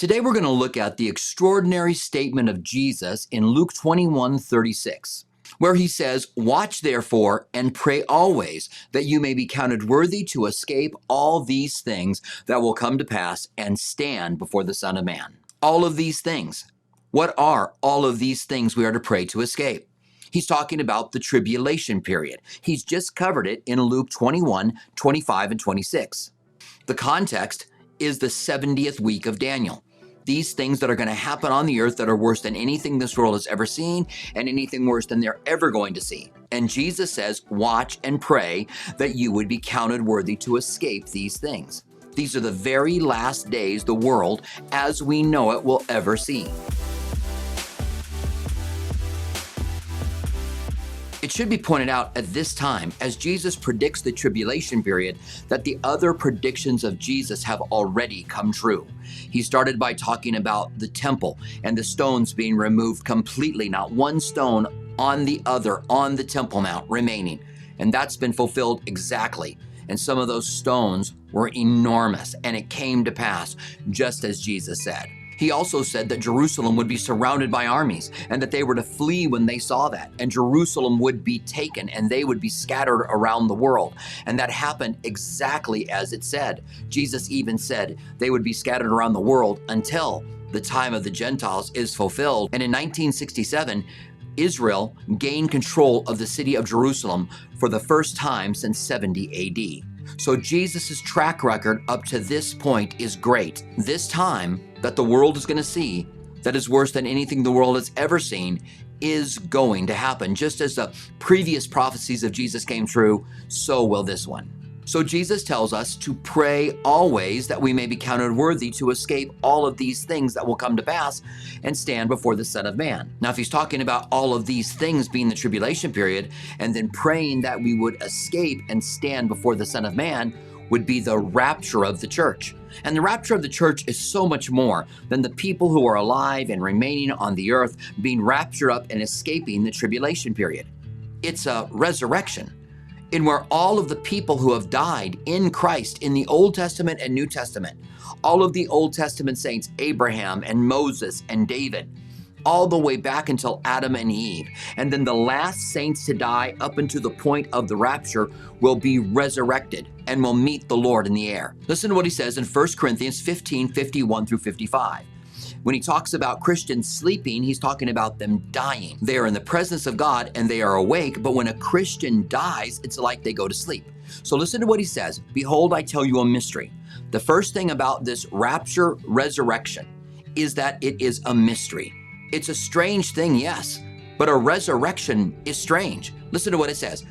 Today we're going to look at the extraordinary statement of Jesus in Luke 21 36, where he says, Watch therefore and pray always that you may be counted worthy to escape all these things that will come to pass and stand before the Son of Man. All of these things. What are all of these things we are to pray to escape? He's talking about the tribulation period. He's just covered it in Luke 21, 25, and 26. The context is the 70th week of Daniel these things that are going to happen on the earth that are worse than anything this world has ever seen and anything worse than they're ever going to see. And Jesus says, Watch and pray that you would be counted worthy to escape these things. These are the very last days the world, as we know it, will ever see. It should be pointed out at this time, as Jesus predicts the tribulation period, that the other predictions of Jesus have already come true. He started by talking about the temple and the stones being removed completely, not one stone on the other on the Temple Mount remaining. And that's been fulfilled exactly. And some of those stones were enormous, and it came to pass just as Jesus said. He also said that Jerusalem would be surrounded by armies and that they were to flee when they saw that, and Jerusalem would be taken and they would be scattered around the world. And that happened exactly as it said. Jesus even said they would be scattered around the world until the time of the Gentiles is fulfilled. And in 1967, Israel gained control of the city of Jerusalem for the first time since 70 AD. So Jesus' track record up to this point is great. This time that the world is going to see that is worse than anything the world has ever seen is going to happen. Just as the previous prophecies of Jesus came true, so will this one. So Jesus tells us to pray always that we may be counted worthy to escape all of these things that will come to pass and stand before the Son of Man. Now, if he's talking about all of these things being the tribulation period and then praying that we would escape and stand before the Son of Man, would be the rapture of the church. And the rapture of the church is so much more than the people who are alive and remaining on the earth being raptured up and escaping the tribulation period. It's a resurrection in where all of the people who have died in Christ in the Old Testament and New Testament, all of the Old Testament saints, Abraham and Moses and David, all the way back until Adam and Eve. And then the last saints to die up until the point of the rapture will be resurrected and will meet the Lord in the air. Listen to what he says in 1 Corinthians 15 51 through 55. When he talks about Christians sleeping, he's talking about them dying. They are in the presence of God and they are awake, but when a Christian dies, it's like they go to sleep. So listen to what he says Behold, I tell you a mystery. The first thing about this rapture resurrection is that it is a mystery. It's a strange thing, yes, but a resurrection is strange. Listen to what it says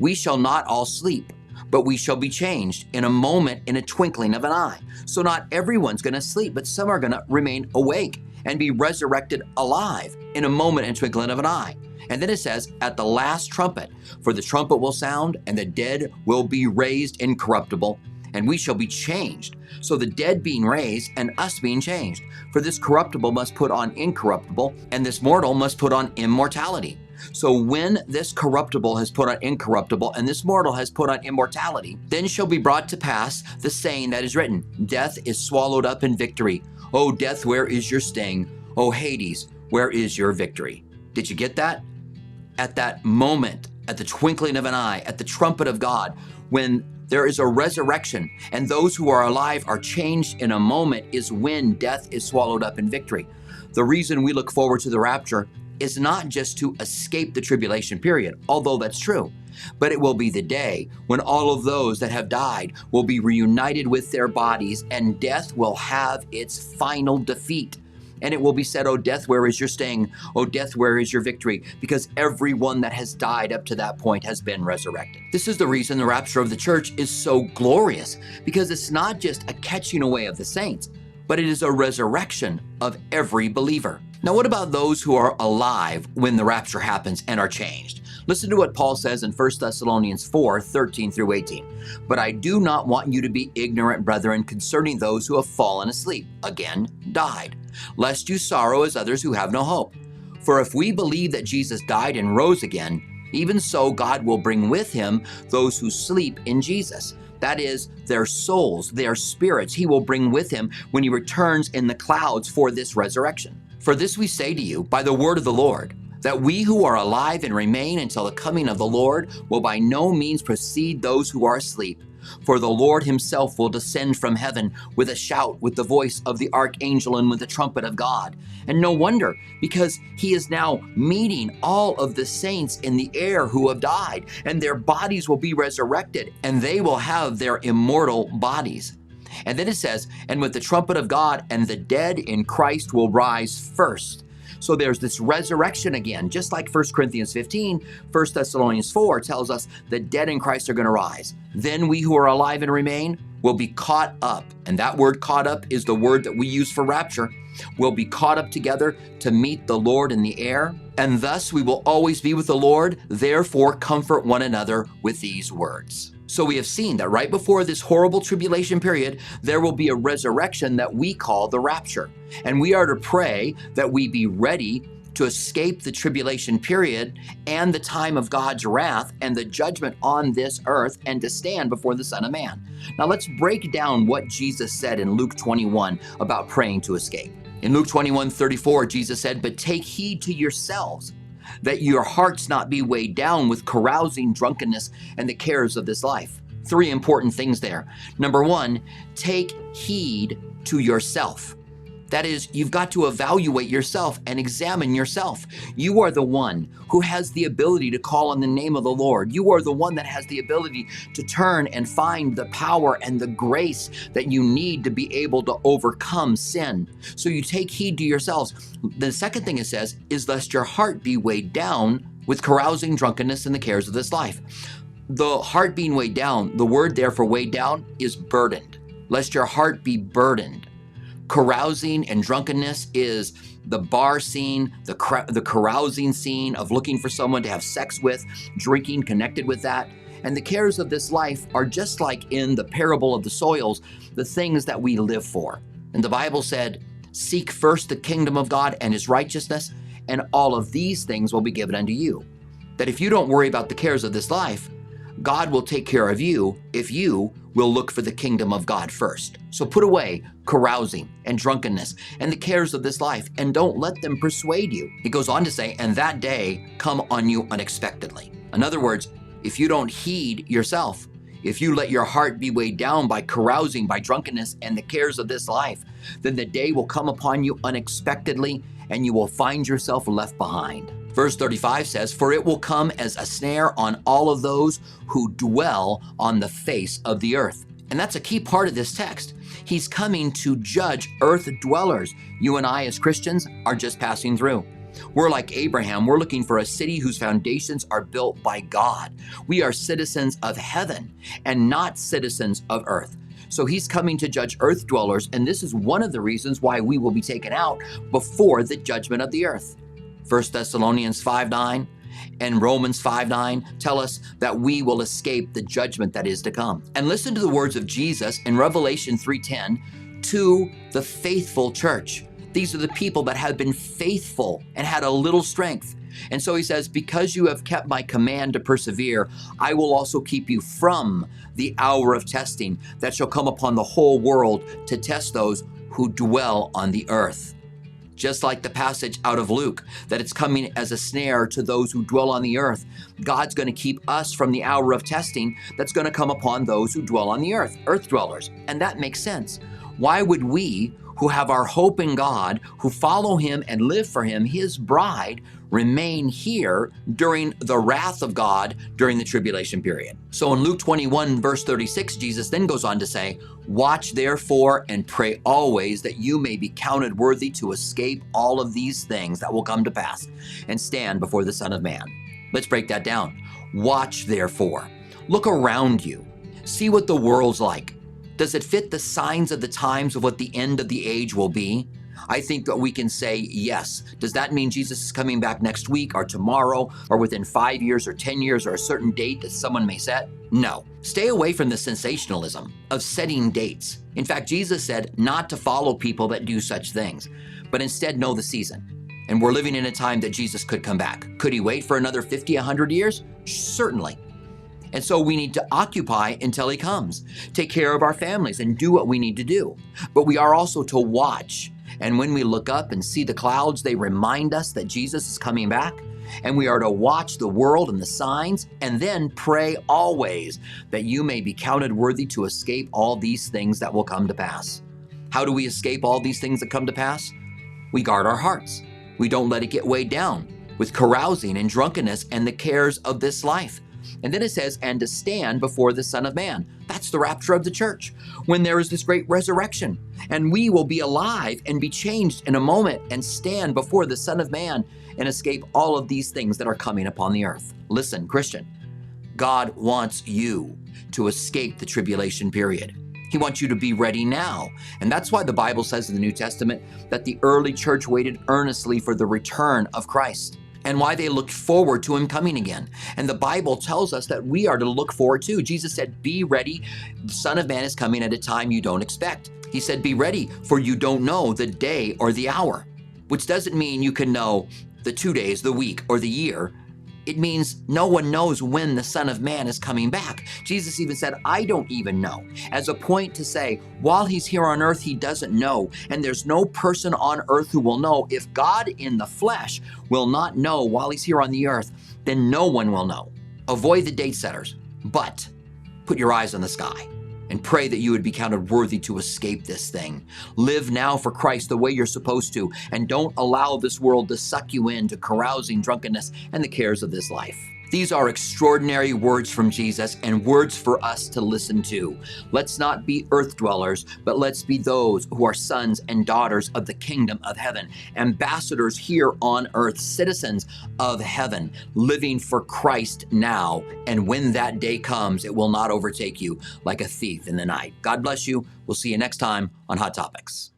We shall not all sleep but we shall be changed in a moment, in a twinkling of an eye. So not everyone's going to sleep, but some are going to remain awake and be resurrected alive in a moment, in a twinkling of an eye. And then it says, at the last trumpet, for the trumpet will sound, and the dead will be raised incorruptible, and we shall be changed. So the dead being raised, and us being changed. For this corruptible must put on incorruptible, and this mortal must put on immortality. So when this corruptible has put on incorruptible, and this mortal has put on immortality, then shall be brought to pass the saying that is written Death is swallowed up in victory. O death, where is your sting? O Hades, where is your victory? Did you get that? At that moment, at the twinkling of an eye, at the trumpet of God, when there is a resurrection and those who are alive are changed in a moment, is when death is swallowed up in victory. The reason we look forward to the rapture is not just to escape the tribulation period, although that's true, but it will be the day when all of those that have died will be reunited with their bodies and death will have its final defeat. And it will be said, Oh, death, where is your sting? Oh, death, where is your victory? Because everyone that has died up to that point has been resurrected. This is the reason the rapture of the church is so glorious, because it's not just a catching away of the saints, but it is a resurrection of every believer. Now, what about those who are alive when the rapture happens and are changed? Listen to what Paul says in 1 Thessalonians 4 13 through 18. But I do not want you to be ignorant, brethren, concerning those who have fallen asleep, again, died, lest you sorrow as others who have no hope. For if we believe that Jesus died and rose again, even so God will bring with him those who sleep in Jesus. That is, their souls, their spirits, he will bring with him when he returns in the clouds for this resurrection. For this we say to you by the word of the Lord, that we who are alive and remain until the coming of the Lord will by no means precede those who are asleep. For the Lord himself will descend from heaven with a shout, with the voice of the archangel, and with the trumpet of God. And no wonder, because he is now meeting all of the saints in the air who have died, and their bodies will be resurrected, and they will have their immortal bodies. And then it says, and with the trumpet of God, and the dead in Christ will rise first. So there's this resurrection again, just like 1 Corinthians 15, 1 Thessalonians 4 tells us the dead in Christ are going to rise. Then we who are alive and remain will be caught up. And that word caught up is the word that we use for rapture. We'll be caught up together to meet the Lord in the air, and thus we will always be with the Lord. Therefore, comfort one another with these words. So we have seen that right before this horrible tribulation period, there will be a resurrection that we call the rapture. And we are to pray that we be ready to escape the tribulation period and the time of God's wrath and the judgment on this earth and to stand before the Son of Man. Now let's break down what Jesus said in Luke 21 about praying to escape. In Luke 21 34, Jesus said, But take heed to yourselves that your hearts not be weighed down with carousing, drunkenness, and the cares of this life. Three important things there. Number one, take heed to yourself. That is, you've got to evaluate yourself and examine yourself. You are the one who has the ability to call on the name of the Lord. You are the one that has the ability to turn and find the power and the grace that you need to be able to overcome sin. So you take heed to yourselves. The second thing it says is, lest your heart be weighed down with carousing, drunkenness, and the cares of this life. The heart being weighed down, the word there for weighed down is burdened. Lest your heart be burdened carousing and drunkenness is the bar scene, the, the carousing scene of looking for someone to have sex with, drinking connected with that. And the cares of this life are just like in the parable of the soils, the things that we live for. And the Bible said, Seek first the kingdom of God and his righteousness, and all of these things will be given unto you. That if you don't worry about the cares of this life, God will take care of you if you will look for the kingdom of God first. So put away carousing and drunkenness and the cares of this life and don't let them persuade you. He goes on to say, and that day come on you unexpectedly. In other words, if you don't heed yourself, if you let your heart be weighed down by carousing, by drunkenness, and the cares of this life, then the day will come upon you unexpectedly and you will find yourself left behind. Verse 35 says, For it will come as a snare on all of those who dwell on the face of the earth. And that's a key part of this text. He's coming to judge earth dwellers. You and I, as Christians, are just passing through. We're like Abraham. We're looking for a city whose foundations are built by God. We are citizens of heaven and not citizens of earth. So he's coming to judge earth dwellers, and this is one of the reasons why we will be taken out before the judgment of the earth. 1 Thessalonians 5 9 and Romans 5 9 tell us that we will escape the judgment that is to come. And listen to the words of Jesus in Revelation 3:10 to the faithful church. These are the people that have been faithful and had a little strength. And so he says, Because you have kept my command to persevere, I will also keep you from the hour of testing that shall come upon the whole world to test those who dwell on the earth just like the passage out of Luke, that it's coming as a snare to those who dwell on the earth. God's going to keep us from the hour of testing that's going to come upon those who dwell on the earth, earth dwellers. And that makes sense. Why would we, who have our hope in God, who follow Him and live for Him, His bride, remain here during the wrath of God during the tribulation period. So in Luke 21, verse 36, Jesus then goes on to say, Watch therefore and pray always that you may be counted worthy to escape all of these things that will come to pass and stand before the Son of Man. Let's break that down. Watch therefore. Look around you. See what the world's like. Does it fit the signs of the times of what the end of the age will be? I think that we can say yes. Does that mean Jesus is coming back next week or tomorrow or within five years or 10 years or a certain date that someone may set? No. Stay away from the sensationalism of setting dates. In fact, Jesus said not to follow people that do such things, but instead know the season. And we're living in a time that Jesus could come back. Could he wait for another 50, 100 years? Certainly. And so we need to occupy until he comes, take care of our families, and do what we need to do. But we are also to watch. And when we look up and see the clouds, they remind us that Jesus is coming back. And we are to watch the world and the signs, and then pray always that you may be counted worthy to escape all these things that will come to pass. How do we escape all these things that come to pass? We guard our hearts. We don't let it get weighed down with carousing and drunkenness and the cares of this life. And then it says, and to stand before the Son of Man. That's the rapture of the church, when there is this great resurrection. And we will be alive and be changed in a moment and stand before the Son of Man and escape all of these things that are coming upon the earth. Listen, Christian, God wants you to escape the tribulation period. He wants you to be ready now. And that's why the Bible says in the New Testament that the early church waited earnestly for the return of Christ and why they looked forward to him coming again. And the Bible tells us that we are to look forward to. Jesus said, Be ready. The Son of Man is coming at a time you don't expect. He said, Be ready, for you don't know the day or the hour, which doesn't mean you can know the two days, the week, or the year. It means no one knows when the Son of Man is coming back. Jesus even said, I don't even know, as a point to say, while he's here on earth, he doesn't know. And there's no person on earth who will know. If God in the flesh will not know while he's here on the earth, then no one will know. Avoid the date setters, but put your eyes on the sky and pray that you would be counted worthy to escape this thing. Live now for Christ the way you're supposed to, and don't allow this world to suck you into carousing, drunkenness, and the cares of this life. These are extraordinary words from Jesus and words for us to listen to. Let's not be earth dwellers, but let's be those who are sons and daughters of the kingdom of heaven, ambassadors here on earth, citizens of heaven, living for Christ now. And when that day comes, it will not overtake you like a thief in the night. God bless you. We'll see you next time on Hot Topics.